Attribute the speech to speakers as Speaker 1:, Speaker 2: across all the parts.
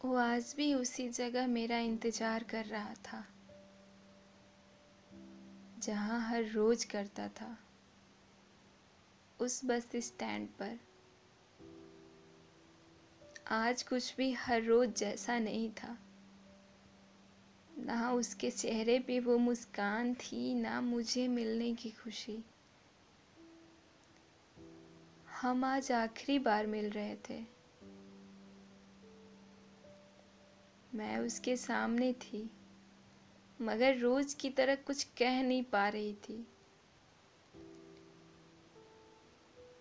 Speaker 1: वो आज भी उसी जगह मेरा इंतज़ार कर रहा था, जहाँ हर रोज़ करता था। उस बस स्टैंड पर। आज कुछ भी हर रोज़ जैसा नहीं था। ना उसके चेहरे पे वो मुस्कान थी, ना मुझे मिलने की खुशी। हम आज आखिरी बार मिल रहे थे। मैं उसके सामने थी मगर रोज की तरह कुछ कह नहीं पा रही थी।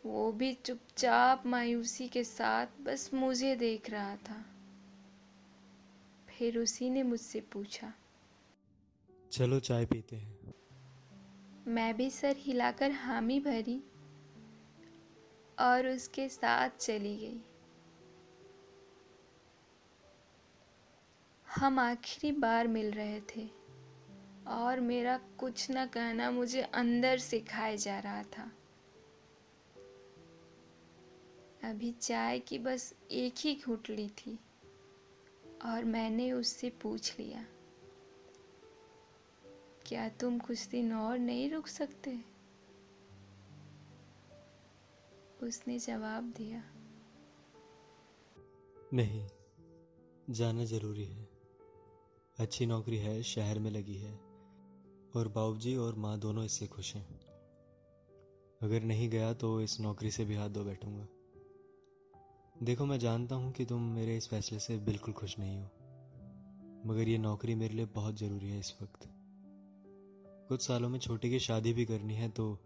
Speaker 1: वो भी चुपचाप मायूसी के साथ बस मुझे देख रहा था। फिर उसी ने मुझसे पूछा
Speaker 2: चलो चाय पीते हैं।
Speaker 1: मैं भी सर हिलाकर हामी भरी और उसके साथ चली गई। हम आखिरी बार मिल रहे थे। और मेरा कुछ न कहना मुझे अंदर से खाए जा रहा था। अभी चाय की बस एक ही घुट ली थी और मैंने उससे पूछ लिया, क्या तुम कुछ दिन और नहीं रुक सकते? उसने जवाब दिया,
Speaker 2: नहीं, जाना ज़रूरी है। अच्छी नौकरी है, शहर में लगी है। और बाबूजी और माँ दोनों इससे खुश हैं। अगर नहीं गया तो इस नौकरी से भी हाथ धो बैठूँगा। देखो, मैं जानता हूँ कि तुम मेरे इस फैसले से बिल्कुल खुश नहीं हो। मगर ये नौकरी मेरे लिए बहुत ज़रूरी है इस वक्त। कुछ सालों में छोटी की शादी भी करनी है तो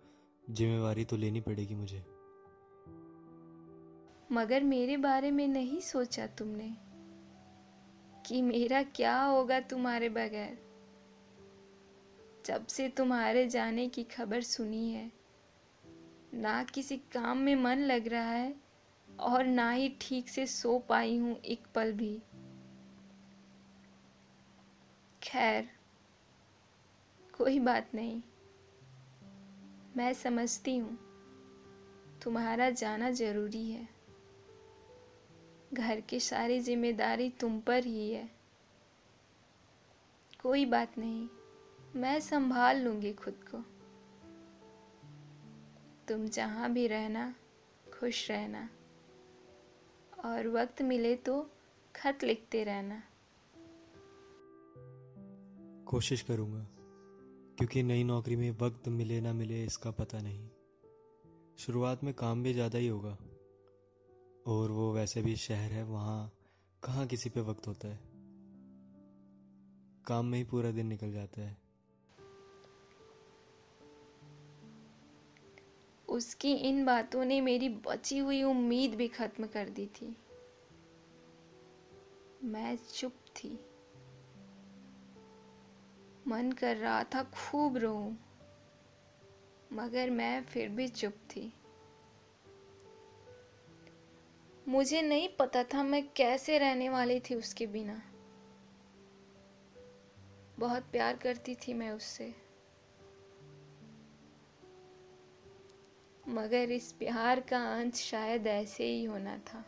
Speaker 2: जिम्मेवारी तो लेनी पड़ेगी मुझे।
Speaker 1: मगर मेरे बारे में नहीं सोचा तुमने। कि मेरा क्या होगा तुम्हारे बगैर? जब से तुम्हारे जाने की खबर सुनी है, ना किसी काम में मन लग रहा है और ना ही ठीक से सो पाई हूँ एक पल भी। खैर, कोई बात नहीं। मैं समझती हूँ, तुम्हारा जाना ज़रूरी है। घर की सारी ज़िम्मेदारी तुम पर ही है। कोई बात नहीं, मैं संभाल लूँगी खुद को। तुम जहाँ भी रहना, खुश रहना। और वक्त मिले तो खत लिखते रहना।
Speaker 2: कोशिश करूँगा, क्योंकि नई नौकरी में वक्त मिले ना मिले इसका पता नहीं। शुरुआत में काम भी ज़्यादा ही होगा। और वो वैसे भी शहर है, वहाँ कहाँ किसी पे वक्त होता है? काम में ही पूरा दिन निकल जाता है।
Speaker 1: उसकी इन बातों ने मेरी बची हुई उम्मीद भी खत्म कर दी थी। मैं चुप थी। मन कर रहा था खूब रो मगर मैं फिर भी चुप थी। मुझे नहीं पता था मैं कैसे रहने वाली थी उसके बिना। बहुत प्यार करती थी मैं उससे। मगर इस प्यार का अंत शायद ऐसे ही होना था।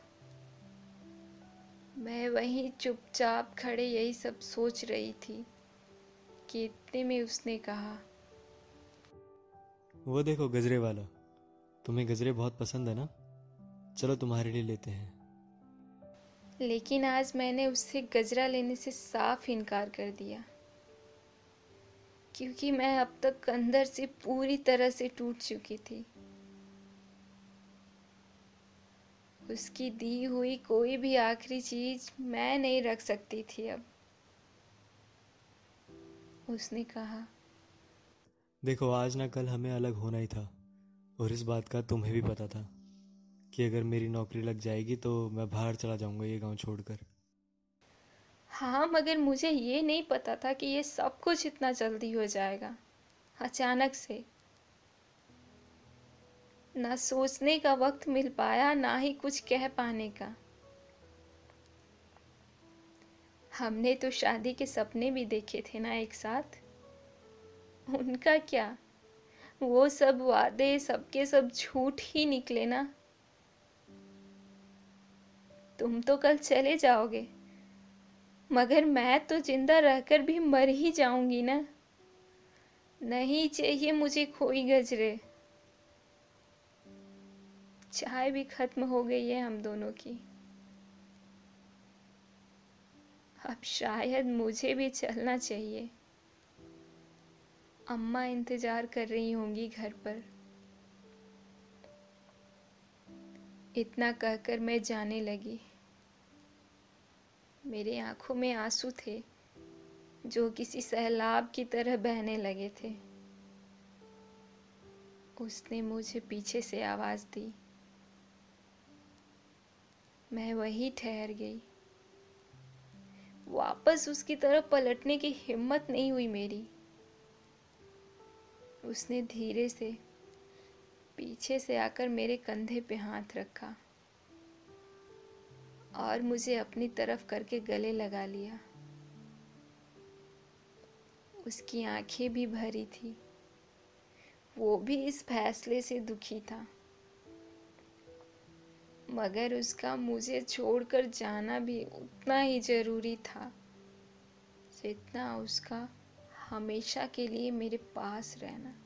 Speaker 1: मैं वहीं चुपचाप खड़े यही सब सोच रही थी कि इतने में उसने कहा,
Speaker 2: वो देखो गजरे वाला, तुम्हें गजरे बहुत पसंद है ना? चलो तुम्हारे लिए लेते हैं।
Speaker 1: लेकिन आज मैंने उससे गजरा लेने से साफ़ इनकार कर दिया। क्योंकि मैं अब तक अंदर से पूरी तरह से टूट चुकी थी। उसकी दी हुई कोई भी आखिरी चीज़ मैं नहीं रख सकती थी अब। उसने कहा
Speaker 2: देखो आज ना कल हमें अलग होना ही था और इस बात का तुम्हें भी पता था। कि अगर मेरी नौकरी लग जाएगी तो मैं बाहर चला जाऊँगा ये गाँव छोड़कर।
Speaker 1: हाँ मगर मुझे ये नहीं पता था कि ये सब कुछ इतना जल्दी हो जाएगा। अचानक से। ना सोचने का वक्त मिल पाया, ना ही कुछ कह पाने का। हमने तो शादी के सपने भी देखे थे ना एक साथ। उनका क्या? वो सब वादे, सबके सब झूठ ही निकले ना। तुम तो कल चले जाओगे। मगर मैं तो ज़िंदा रहकर भी मर ही जाऊँगी ना। नहीं चाहिए मुझे खोई गजरे। चाय भी खत्म हो गई है हम दोनों की। अब शायद मुझे भी चलना चाहिए। अम्मा इंतज़ार कर रही होंगी घर पर। इतना कहकर मैं जाने लगी। मेरे आँखों में आँसू थे, जो किसी सैलाब की तरह बहने लगे थे। उसने मुझे पीछे से आवाज़ दी। मैं वही ठहर गई। वापस उसकी तरफ़ पलटने की हिम्मत नहीं हुई मेरी। उसने धीरे से पीछे से आकर मेरे कंधे पे हाथ रखा और मुझे अपनी तरफ़ करके गले लगा लिया। उसकी आँखें भी भरी थी। वो भी इस फैसले से दुखी था। मगर उसका मुझे छोड़कर जाना भी उतना ही ज़रूरी था जितना उसका हमेशा के लिए मेरे पास रहना।